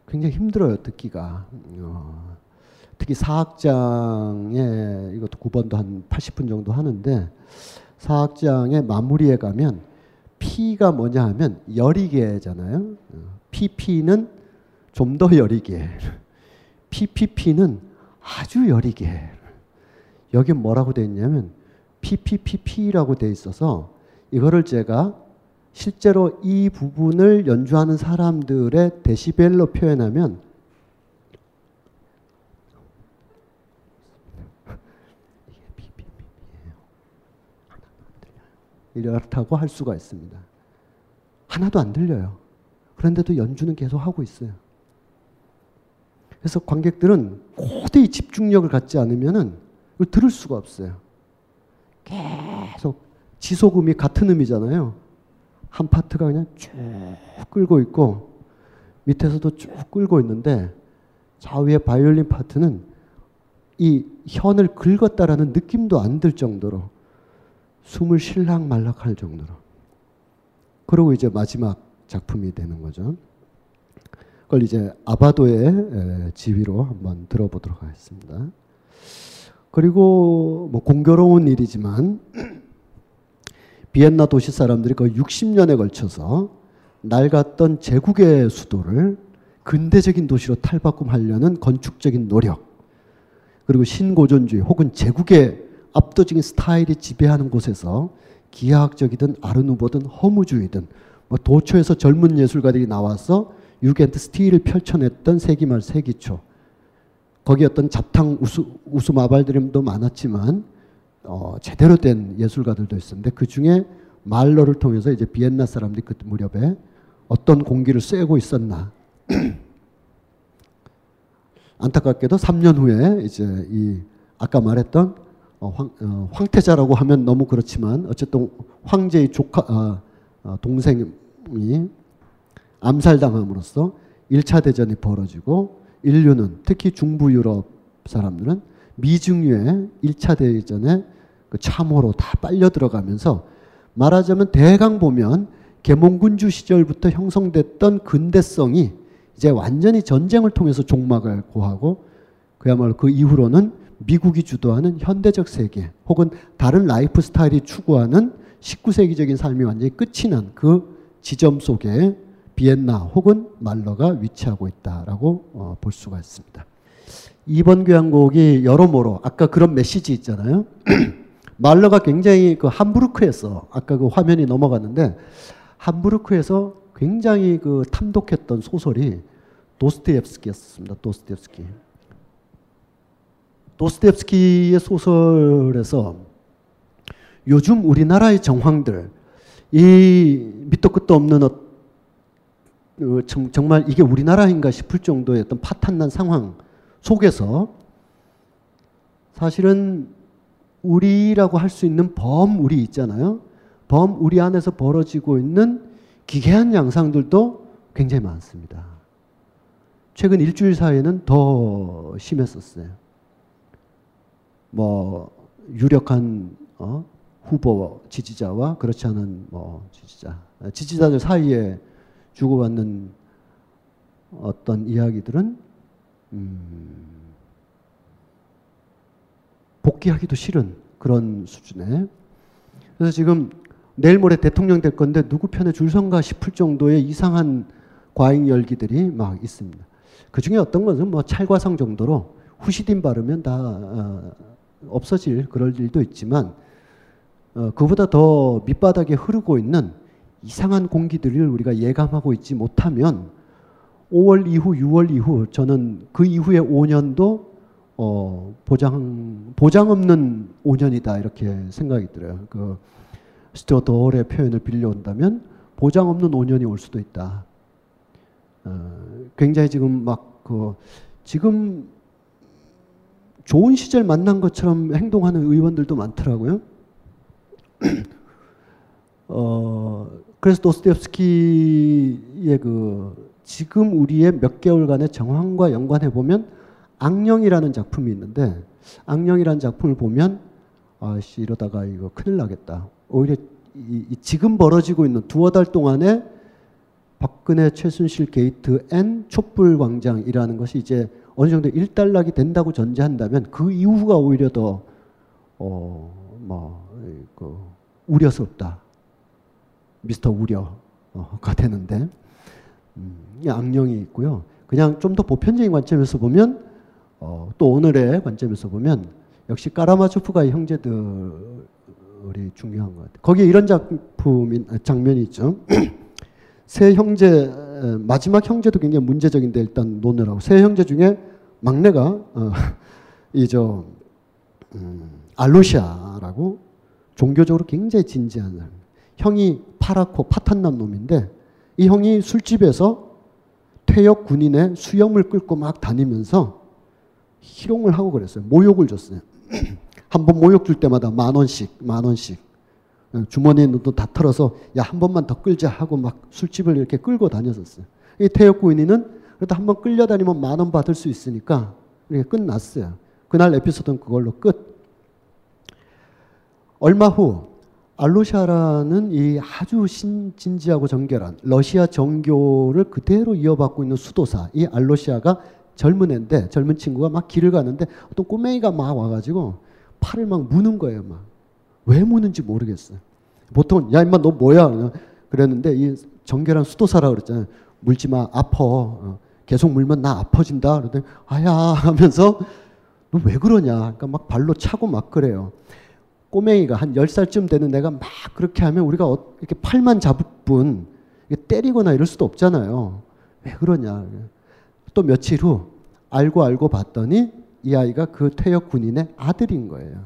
굉장히 힘들어요 듣기가 어, 특히 사악장에 이것도 9번도 한 80분 정도 하는데 사악장의 마무리에 가면 P가 뭐냐 하면 여리개잖아요. PP는 좀더 여리개. PPP는 아주 여리게 여기 뭐라고 되어 있냐면 PPPP라고 되어 있어서 이거를 제가 실제로 이 부분을 연주하는 사람들의 데시벨로 표현하면. 이렇다고 할 수가 있습니다. 하나도 안 들려요. 그런데도 연주는 계속 하고 있어요. 그래서 관객들은 고대의 집중력을 갖지 않으면은 이걸 들을 수가 없어요. 계속 지속음이 같은 음이잖아요. 한 파트가 그냥 쭉 끌고 있고 밑에서도 쭉 끌고 있는데 좌우의 바이올린 파트는 이 현을 긁었다라는 느낌도 안 들 정도로 숨을 쉴락 말락 할 정도로 그리고 이제 마지막 작품이 되는 거죠. 그걸 이제 아바도의 지휘로 한번 들어보도록 하겠습니다. 그리고 뭐 공교로운 일이지만 비엔나 도시 사람들이 거의 60년에 걸쳐서 낡았던 제국의 수도를 근대적인 도시로 탈바꿈하려는 건축적인 노력 그리고 신고전주의 혹은 제국의 압도적인 스타일이 지배하는 곳에서 기하학적이든 아르누보든 허무주의든 뭐 도초에서 젊은 예술가들이 나와서 유겐트 스틸을 펼쳐냈던 세기 말 세기 초. 거기 어떤 잡탕 우수, 우수 마발들도 많았지만 어, 제대로 된 예술가들도 있었는데 그 중에 말러를 통해서 이제 비엔나 사람들이 그 무렵에 어떤 공기를 쐬고 있었나. 안타깝게도 3년 후에 이제 이 아까 말했던 어, 황, 어, 황태자라고 하면 너무 그렇지만 어쨌든 황제의 조카 아, 어, 동생이 암살당함으로써 1차 대전이 벌어지고 인류는 특히 중부 유럽 사람들은 미중유의 1차 대전에 그 참호로 다 빨려 들어가면서 말하자면 대강 보면 계몽군주 시절부터 형성됐던 근대성이 이제 완전히 전쟁을 통해서 종막을 고하고 그야말로 그 이후로는 미국이 주도하는 현대적 세계 혹은 다른 라이프 스타일이 추구하는 19세기적인 삶이 완전히 끝이 난 그 지점 속에 비엔나 혹은 말러가 위치하고 있다라고 어, 볼 수가 있습니다. 이번 교향곡이 여러모로 아까 그런 메시지 있잖아요. 말러가 굉장히 그 함부르크에서 아까 그 화면이 넘어갔는데 함부르크에서 굉장히 그 탐독했던 소설이 도스토옙스키였습니다. 도스토옙스키. 도스토옙스키의 소설에서 요즘 우리나라의 정황들 이 밑도 끝도 없는 어, 어 정말 이게 우리나라인가 싶을 정도의 어떤 파탄난 상황 속에서 사실은 우리라고 할 수 있는 범우리 있잖아요. 범우리 안에서 벌어지고 있는 기괴한 양상들도 굉장히 많습니다. 최근 일주일 사이에는 더 심했었어요. 뭐 유력한 어, 후보 지지자와 그렇지 않은 뭐 지지자, 지지자들 사이에 주고받는 어떤 이야기들은 음, 복귀하기도 싫은 그런 수준에 그래서 지금 내일 모레 대통령 될 건데 누구 편에 줄 선가 싶을 정도의 이상한 과잉 열기들이 막 있습니다. 그 중에 어떤 것은 뭐 찰과상 정도로 후시딘 바르면 다 어, 없어질 그럴 일도 있지만 어, 그보다 더 밑바닥에 흐르고 있는 이상한 공기들을 우리가 예감하고 있지 못하면 5월 이후 6월 이후 저는 그 이후의 5년도 어, 보장 보장 없는 5년이다 이렇게 생각이 들어요. 그 스튜어트 홀의 표현을 빌려온다면 보장 없는 5년이 올 수도 있다. 어, 굉장히 지금 막 그 지금 좋은 시절 만난 것처럼 행동하는 의원들도 많더라고요. 어, 그래서 도스토옙스키의 그 지금 우리의 몇 개월간의 정황과 연관해 보면 악령이라는 작품이 있는데 악령이라는 작품을 보면 아씨 이러다가 이거 큰일 나겠다. 오히려 이, 이 지금 벌어지고 있는 두어 달 동안에 박근혜 최순실 게이트 and 촛불 광장이라는 것이 이제 어느 정도 일단락이 된다고 전제한다면 그 이후가 오히려 더, 어, 뭐, 그, 우려스럽다. 미스터 우려가 되는데, 음, 악령이 있고요. 그냥 좀 더 보편적인 관점에서 보면, 어, 또 오늘의 관점에서 보면 역시 까라마초프가의 형제들이 중요한 것 같아요. 거기에 이런 작품이 장면이 있죠. 세 형제 마지막 형제도 굉장히 문제적인데 일단 논을 하고 세 형제 중에 막내가 어, 이저 음, 알로시아라고 종교적으로 굉장히 진지한 사람. 형이 파랗고 파탄난 놈인데 이 형이 술집에서 퇴역 군인의 수염을 끌고 막 다니면서 희롱을 하고 그랬어요. 모욕을 줬어요. 한 번 모욕 줄 때마다 만 원씩, 만 원씩. 어, 주머니에 돈다 털어서 야, 한 번만 더 끌자 하고 막 술집을 이렇게 끌고 다녔었어요. 이 퇴역 군인은 그래도 한 번 끌려다니면 만 원 받을 수 있으니까 이렇게 끝났어요. 그날 에피소드는 그걸로 끝. 얼마 후 알로샤라는 이 아주 신, 진지하고 정결한 러시아 정교를 그대로 이어받고 있는 수도사 이 알로시아가 젊은 애인데 젊은 친구가 막 길을 가는데 어떤 꼬맹이가 막 와가지고 팔을 막 무는 거예요 막. 왜 무는지 모르겠어요. 보통 야 임마 너 뭐야? 그랬는데 이 정결한 수도사라 그랬잖아요 물지 마 아퍼 어, 계속 물면 나 아파진다. 그러더니 아야. 하면서 너 왜 그러냐? 그러니까 막 발로 차고 막 그래요 꼬맹이가 한 10살쯤 되는 애가 막 그렇게 하면 우리가 어, 이렇게 팔만 잡을 뿐 때리거나 이럴 수도 없잖아요. 왜 그러냐. 또 며칠 후 알고 알고 봤더니 이 아이가 그 퇴역 군인의 아들인 거예요.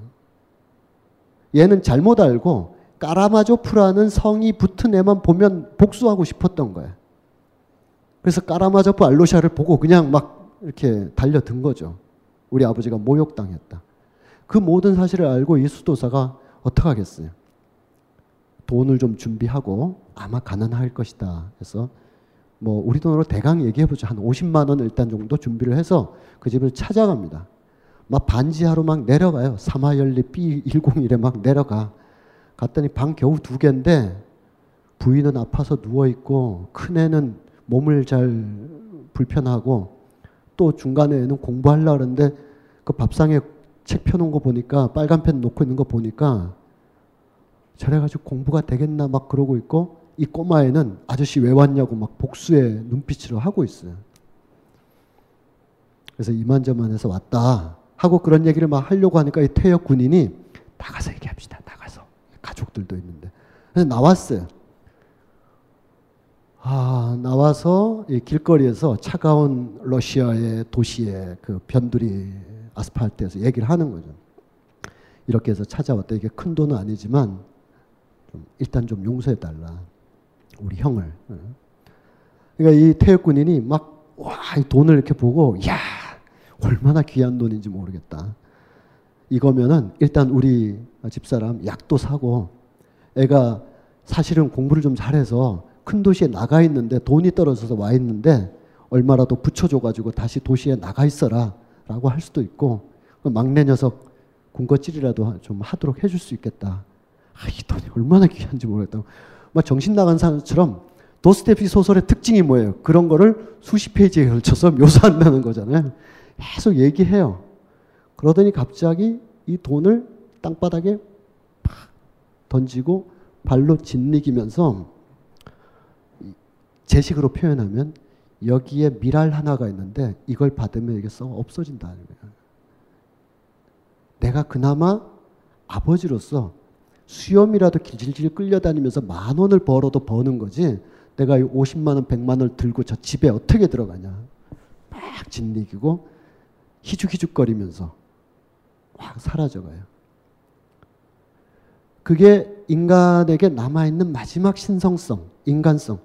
얘는 잘못 알고 까라마조프라는 성이 붙은 애만 보면 복수하고 싶었던 거예요. 그래서 까라마조프 알로샤를 보고 그냥 막 이렇게 달려든 거죠. 우리 아버지가 모욕당했다. 그 모든 사실을 알고 이 수도사가 어떻게 하겠어요? 돈을 좀 준비하고 아마 가난할 것이다. 그래서 뭐 우리 돈으로 대강 얘기해 보죠. 한 50만 원 일단 정도 준비를 해서 그 집을 찾아갑니다. 막 반지하로 막 내려가요. 사마열리 B101에 막 내려가. 갔더니 방 겨우 두 개인데 부인은 아파서 누워 있고 큰 애는 몸을 잘 불편하고 또 중간에는 공부하려고 하는데 그 밥상에 책 펴놓은 거 보니까 빨간 펜 놓고 있는 거 보니까 저래가지고 공부가 되겠나 막 그러고 있고 이 꼬마애는 아저씨 왜 왔냐고 막 복수의 눈빛으로 하고 있어요. 그래서 이만저만해서 왔다 하고 그런 얘기를 막 하려고 하니까 이 퇴역 군인이 나가서 얘기합시다. 나가서 가족들도 있는데 그래서 나왔어요. 아 나와서 이 길거리에서 차가운 러시아의 도시의 그 변두리 아스팔트에서 얘기를 하는 거죠. 이렇게 해서 찾아왔다. 이게 큰 돈은 아니지만 좀 일단 좀 용서해 달라. 우리 형을. 그러니까 이 태역 군인이 막 와, 이 돈을 이렇게 보고 야, 얼마나 귀한 돈인지 모르겠다. 이거면은 일단 우리 집사람 약도 사고 애가 사실은 공부를 좀 잘해서 큰 도시에 나가 있는데 돈이 떨어져서 와 있는데 얼마라도 붙여줘가지고 다시 도시에 나가 있어라. 라고 할 수도 있고 그 막내 녀석 군것질이라도 좀 하도록 해줄 수 있겠다. 아, 이 돈이 얼마나 귀한지 모르겠다고. 막 정신 나간 사람처럼 도스테피 소설의 특징이 뭐예요? 그런 거를 수십 페이지에 걸쳐서 묘사한다는 거잖아요. 계속 얘기해요. 그러더니 갑자기 이 돈을 땅바닥에 팍 던지고 발로 짓이기면서 제식으로 표현하면 여기에 미랄 하나가 있는데 이걸 받으면 이게 썩 없어진다는 거예요. 내가 그나마 아버지로서 수염이라도 길질질 끌려다니면서 만 원을 벌어도 버는 거지 내가 50만 원, 100만 원을 들고 저 집에 어떻게 들어가냐. 막 짓이기고 희죽희죽거리면서 확 사라져가요. 그게 인간에게 남아있는 마지막 신성성, 인간성.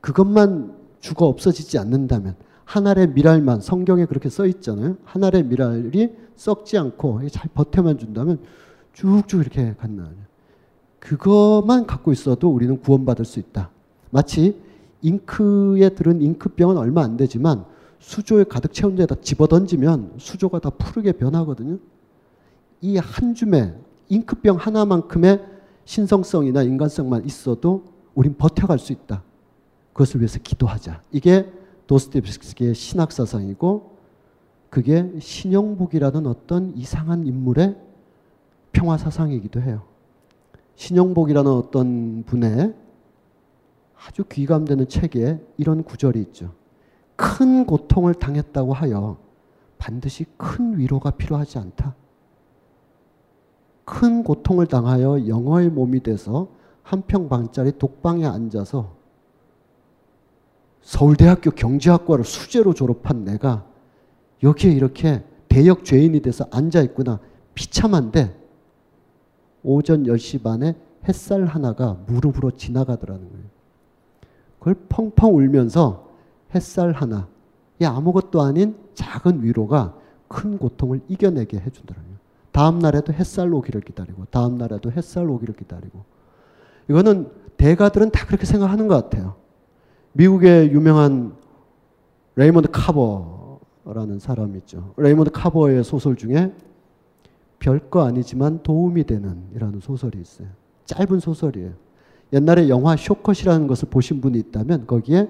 그것만 죽어 없어지지 않는다면 한 알의 미랄만 성경에 그렇게 써 있잖아요. 한 알의 미랄이 썩지 않고 잘 버텨만 준다면 쭉쭉 이렇게 간다. 그것만 갖고 있어도 우리는 구원받을 수 있다. 마치 잉크에 들은 잉크병은 얼마 안 되지만 수조에 가득 채운 데다 집어 던지면 수조가 다 푸르게 변하거든요. 이 한 줌의 잉크병 하나만큼의 신성성이나 인간성만 있어도 우린 버텨갈 수 있다. 그것을 위해서 기도하자. 이게 도스토옙스키의 신학 사상이고 그게 신영복이라는 어떤 이상한 인물의 평화 사상이기도 해요. 신영복이라는 어떤 분의 아주 귀감되는 책에 이런 구절이 있죠. 큰 고통을 당했다고 하여 반드시 큰 위로가 필요하지 않다. 큰 고통을 당하여 영어의 몸이 돼서 한평방짜리 독방에 앉아서 서울대학교 경제학과를 수재로 졸업한 내가 여기에 이렇게 대역 죄인이 돼서 앉아 있구나. 비참한데 오전 10시 반에 햇살 하나가 무릎으로 지나가더라는 거예요. 그걸 펑펑 울면서 햇살 하나, 이 아무것도 아닌 작은 위로가 큰 고통을 이겨내게 해주더라고요. 다음 날에도 햇살 오기를 기다리고, 다음 날에도 햇살 오기를 기다리고. 이거는 대가들은 다 그렇게 생각하는 것 같아요. 미국의 유명한 레이먼드 카버라는 사람이 있죠. 레이먼드 카버의 소설 중에 별거 아니지만 도움이 되는 이라는 소설이 있어요. 짧은 소설이에요. 옛날에 영화 쇼컷이라는 것을 보신 분이 있다면 거기에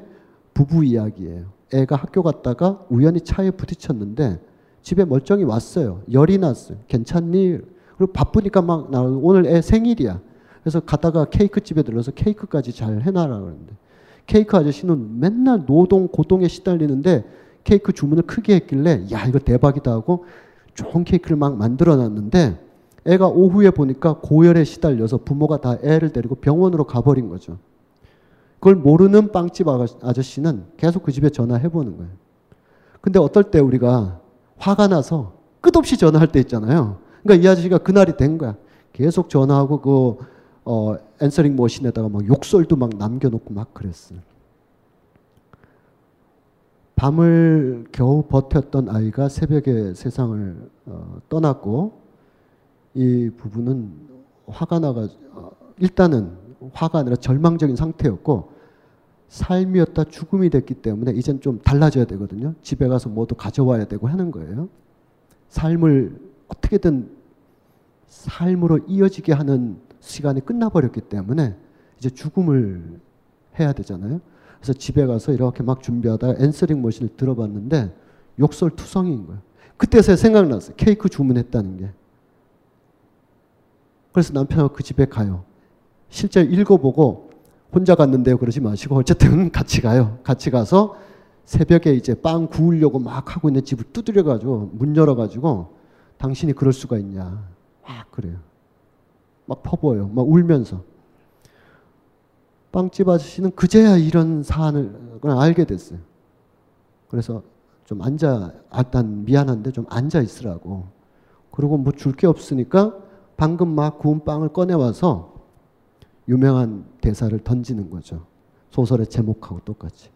부부 이야기예요. 애가 학교 갔다가 우연히 차에 부딪혔는데 집에 멀쩡히 왔어요. 열이 났어요. 괜찮니? 그리고 바쁘니까 막 나 오늘 애 생일이야. 그래서 가다가 케이크 집에 들러서 케이크까지 잘 해놔라 그러는데 케이크 아저씨는 맨날 노동 고동에 시달리는데 케이크 주문을 크게 했길래 야 이거 대박이다 하고 좋은 케이크를 막 만들어 놨는데 애가 오후에 보니까 고열에 시달려서 부모가 다 애를 데리고 병원으로 가버린 거죠. 그걸 모르는 빵집 아저씨는 계속 그 집에 전화해 보는 거예요. 근데 어떨 때 우리가 화가 나서 끝없이 전화할 때 있잖아요. 그러니까 이 아저씨가 그날이 된 거야. 계속 전화하고 그 어, answering machine에다가 막 욕설도 막 남겨놓고 막 그랬어요. 밤을 겨우 버텼던 아이가 새벽에 세상을 어, 떠났고 이 부부는 화가 나가 어, 일단은 화가 아니라 절망적인 상태였고 삶이었다 죽음이 됐기 때문에 이젠 좀 달라져야 되거든요. 집에 가서 뭐도 가져와야 되고 하는 거예요. 삶을 어떻게든 삶으로 이어지게 하는 시간이 끝나버렸기 때문에 이제 죽음을 해야 되잖아요. 그래서 집에 가서 이렇게 막 준비하다가 answering machine을 들어봤는데 욕설 투성인 거예요. 그때서 생각났어요. 케이크 주문했다는 게. 그래서 남편하고 그 집에 가요. 실제 읽어보고 혼자 갔는데요. 그러지 마시고 어쨌든 같이 가요. 같이 가서 새벽에 이제 빵 구우려고 막 하고 있는 집을 두드려가지고 문 열어가지고 당신이 그럴 수가 있냐. 막 그래요. 막 퍼부어요. 막 울면서. 빵집 아저씨는 그제야 이런 사안을 알게 됐어요. 그래서 좀 앉아, 일단 미안한데 좀 앉아 있으라고. 그리고 뭐 줄 게 없으니까 방금 막 구운 빵을 꺼내와서 유명한 대사를 던지는 거죠. 소설의 제목하고 똑같이.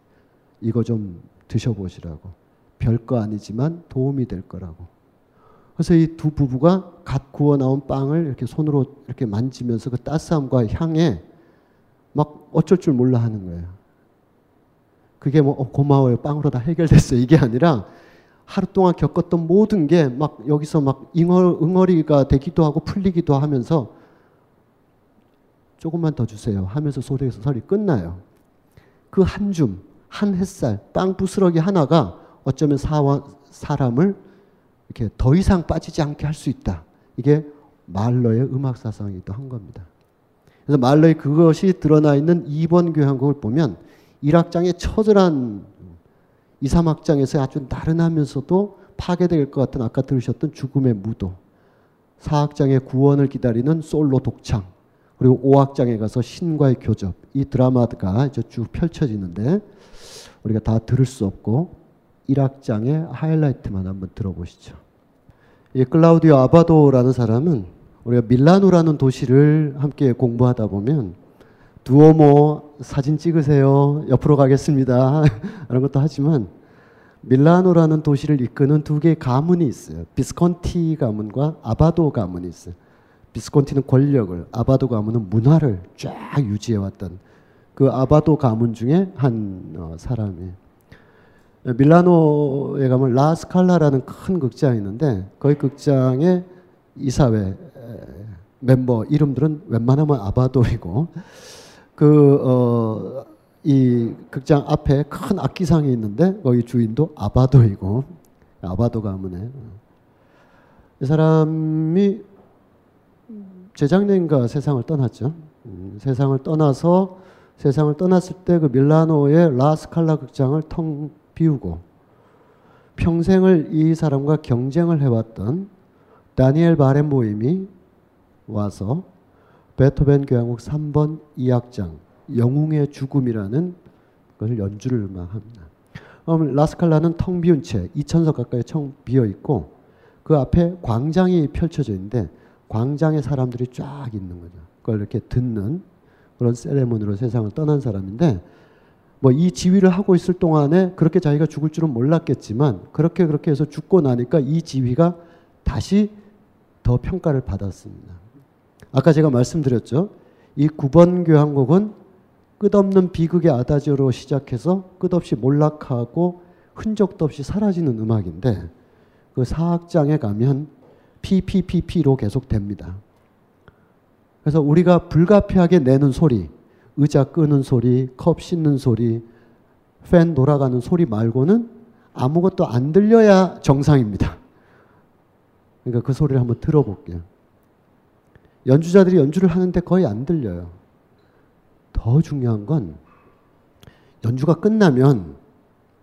이거 좀 드셔보시라고. 별거 아니지만 도움이 될 거라고. 그래서 이 두 부부가 갓 구워 나온 빵을 이렇게 손으로 이렇게 만지면서 그 따스함과 향에 막 어쩔 줄 몰라 하는 거예요. 그게 뭐 어, 고마워요. 빵으로 다 해결됐어요. 이게 아니라 하루 동안 겪었던 모든 게 막 여기서 막 잉어, 응어리가 되기도 하고 풀리기도 하면서 조금만 더 주세요 하면서 소리에서 설이 끝나요. 그 한 줌, 한 햇살, 빵 부스러기 하나가 어쩌면 사와, 사람을 이렇게 더 이상 빠지지 않게 할 수 있다. 이게 말러의 음악 사상이기도 한 겁니다. 그래서 말러의 그것이 드러나 있는 2번 교향곡을 보면 1악장의 처절한 2, 3악장에서 아주 나른하면서도 파괴될 것 같은 아까 들으셨던 죽음의 무도 4악장의 구원을 기다리는 솔로 독창 그리고 5악장에 가서 신과의 교접 이 드라마가 이제 쭉 펼쳐지는데 우리가 다 들을 수 없고 1악장의 하이라이트만 한번 들어보시죠. 이 클라우디오 아바도라는 사람은 우리가 밀라노라는 도시를 함께 공부하다 보면 두오모 사진 찍으세요. 옆으로 가겠습니다. 이런 것도 하지만 밀라노라는 도시를 이끄는 두 개의 가문이 있어요. 비스콘티 가문과 아바도 가문이 있어요. 비스콘티는 권력을, 아바도 가문은 문화를 쫙 유지해 왔던 그 아바도 가문 중에 한 어, 사람이에요. 밀라노에 가면 라스칼라라는 큰 극장이 있는데 거기 극장의 이사회 멤버 이름들은 웬만하면 아바도이고 그 어, 이 극장 앞에 큰 악기상이 있는데 거기 주인도 아바도이고 아바도 가문에 이 사람이 재작년인가 세상을 떠났죠. 음, 세상을 떠나서 세상을 떠났을 때 그 밀라노의 라스칼라 극장을 텅 비우고 평생을 이 사람과 경쟁을 해왔던 다니엘 바렌보임이 와서 베토벤 교향곡 3번 2악장 영웅의 죽음이라는 것을 연주를 막 합니다. 그럼 라스칼라는 텅 비운 채 2천석 가까이 청 비어 있고 그 앞에 광장이 펼쳐져 있는데 광장에 사람들이 쫙 있는 거죠. 그걸 이렇게 듣는 그런 세레모니로 세상을 떠난 사람인데 뭐 이 지휘를 하고 있을 동안에 그렇게 자기가 죽을 줄은 몰랐겠지만 그렇게 그렇게 해서 죽고 나니까 이 지휘가 다시 더 평가를 받았습니다. 아까 제가 말씀드렸죠. 이 9번 교향곡은 끝없는 비극의 아다지오로 시작해서 끝없이 몰락하고 흔적도 없이 사라지는 음악인데 그 사악장에 가면 PPPP로 계속 됩니다. 그래서 우리가 불가피하게 내는 소리, 의자 끄는 소리, 컵 씻는 소리, 팬 돌아가는 소리 말고는 아무것도 안 들려야 정상입니다. 그러니까 그 소리를 한번 들어볼게요. 연주자들이 연주를 하는데 거의 안 들려요. 더 중요한 건 연주가 끝나면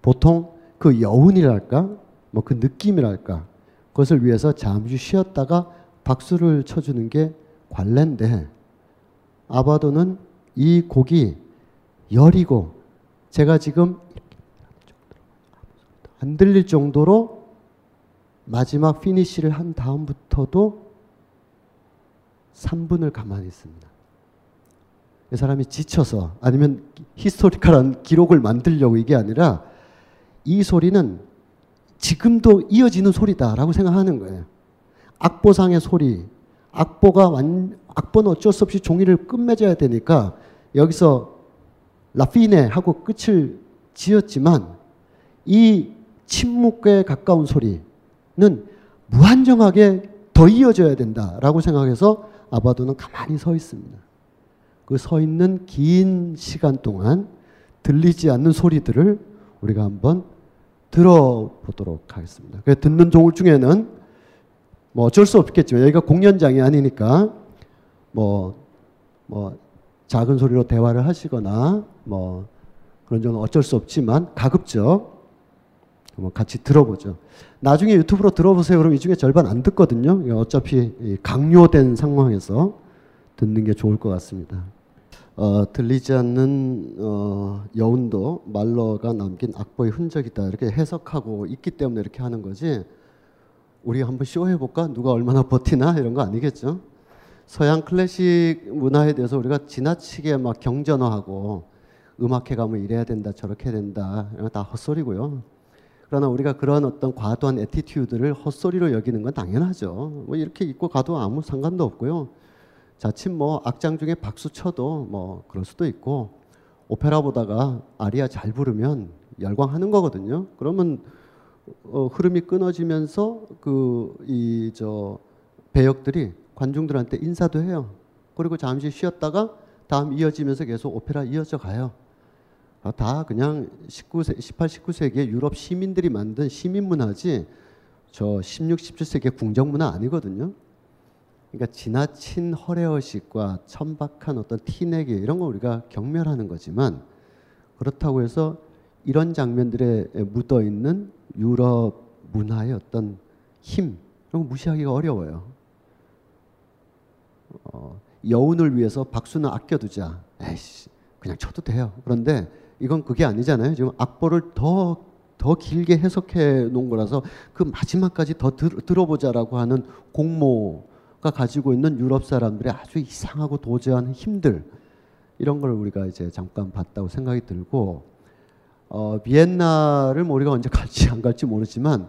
보통 그 여운이랄까, 뭐 그 느낌이랄까, 그것을 위해서 잠시 쉬었다가 박수를 쳐주는 게 관례인데 아바도는 이 곡이 여리고 제가 지금 안 들릴 정도로 마지막 피니쉬를 한 다음부터도 3분을 가만히 있습니다. 이 사람이 지쳐서 아니면 historical한 기록을 만들려고 이게 아니라 이 소리는 지금도 이어지는 소리다라고 생각하는 거예요. 악보상의 소리, 악보가 완, 악보는 어쩔 수 없이 종이를 끝맺어야 되니까 여기서 라피네 하고 끝을 지었지만 이 침묵에 가까운 소리는 무한정하게 더 이어져야 된다라고 생각해서 아바도는 가만히 서 있습니다. 그 서 있는 긴 시간 동안 들리지 않는 소리들을 우리가 한번 들어보도록 하겠습니다. 그 듣는 종을 중에는 뭐 어쩔 수 없겠지만 여기가 공연장이 아니니까 뭐, 뭐 작은 소리로 대화를 하시거나 뭐 그런 점은 어쩔 수 없지만 가급적 한번 같이 들어보죠. 나중에 유튜브로 들어보세요. 그럼 이 중에 절반 안 듣거든요. 어차피 강요된 상황에서 듣는 게 좋을 것 같습니다. 어, 들리지 않는 어, 여운도 말러가 남긴 악보의 흔적이다 이렇게 해석하고 있기 때문에 이렇게 하는 거지. 우리 한번 쇼해 볼까? 누가 얼마나 버티나 이런 거 아니겠죠? 서양 클래식 문화에 대해서 우리가 지나치게 막 경전화하고 음악회 가면 이래야 된다 저렇게 된다 이런 거 다 헛소리고요. 그러나 우리가 그런 어떤 과도한 attitude를 헛소리로 여기는 건 당연하죠. 뭐 이렇게 입고 가도 아무 상관도 없고요. 자칫 뭐 악장 중에 박수 쳐도 뭐 그럴 수도 있고 오페라 보다가 아리아 잘 부르면 열광하는 거거든요. 그러면 어, 흐름이 끊어지면서 그 이 저 배역들이 관중들한테 인사도 해요. 그리고 잠시 쉬었다가 다음 이어지면서 계속 오페라 이어져 가요. 아, 다 그냥 19세, 18, 19세기의 유럽 시민들이 만든 시민 문화지 저 16, 17세기의 궁정 문화 아니거든요. 그러니까 지나친 허례허식과 천박한 어떤 티내기 이런 거 우리가 경멸하는 거지만 그렇다고 해서 이런 장면들에 묻어 있는 유럽 문화의 어떤 힘 이런 거 무시하기가 어려워요. 어, 여운을 위해서 박수는 아껴두자. 에이씨, 그냥 쳐도 돼요. 그런데 이건 그게 아니잖아요. 지금 악보를 더, 더 길게 해석해 놓은 거라서 그 마지막까지 더 들, 들어보자라고 하는 공모가 가지고 있는 유럽 사람들의 아주 이상하고 도저한 힘들 이런 걸 우리가 이제 잠깐 봤다고 생각이 들고 어, 비엔나를 뭐 우리가 언제 갈지 안 갈지 모르지만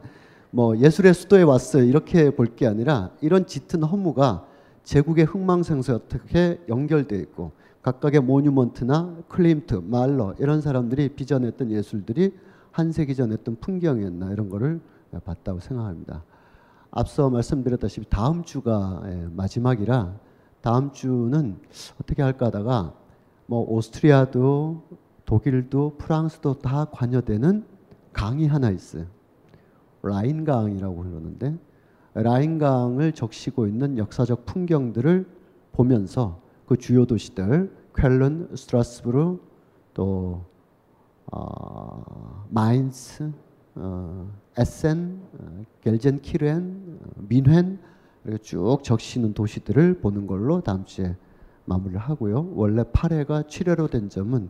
뭐 예술의 수도에 왔어요 이렇게 볼 게 아니라 이런 짙은 허무가 제국의 흥망생수에 어떻게 연결돼 있고 각각의 모뉴먼트나 클림트, 말러 이런 사람들이 빚어냈던 예술들이 한 세기 전 했던 풍경이었나 이런 거를 봤다고 생각합니다. 앞서 말씀드렸다시피 다음 주가 예, 마지막이라 다음 주는 어떻게 할까 하다가 뭐 오스트리아도 독일도 프랑스도 다 관여되는 강이 하나 있어요. 라인강이라고 그러는데 라인강을 적시고 있는 역사적 풍경들을 보면서 그 주요 도시들 쾰른, 스트라스부르, 또 어, 마인츠 어, 에센, 어, 겔젠키르헨, 어, 민헨 이렇게 쭉 적시는 도시들을 보는 걸로 다음 주에 마무리를 하고요. 원래 8회가 7회로 된 점은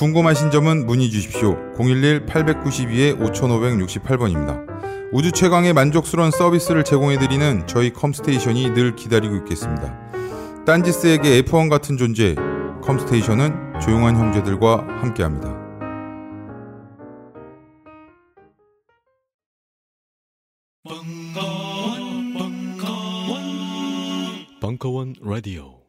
궁금하신 점은 문의 주십시오. 011-892-5568번입니다. 우주 최강의 만족스러운 서비스를 제공해드리는 저희 컴스테이션이 늘 기다리고 있겠습니다. 딴지스에게 F1 같은 존재, 컴스테이션은 조용한 형제들과 함께합니다. 벙커원, 벙커원, 벙커원 라디오.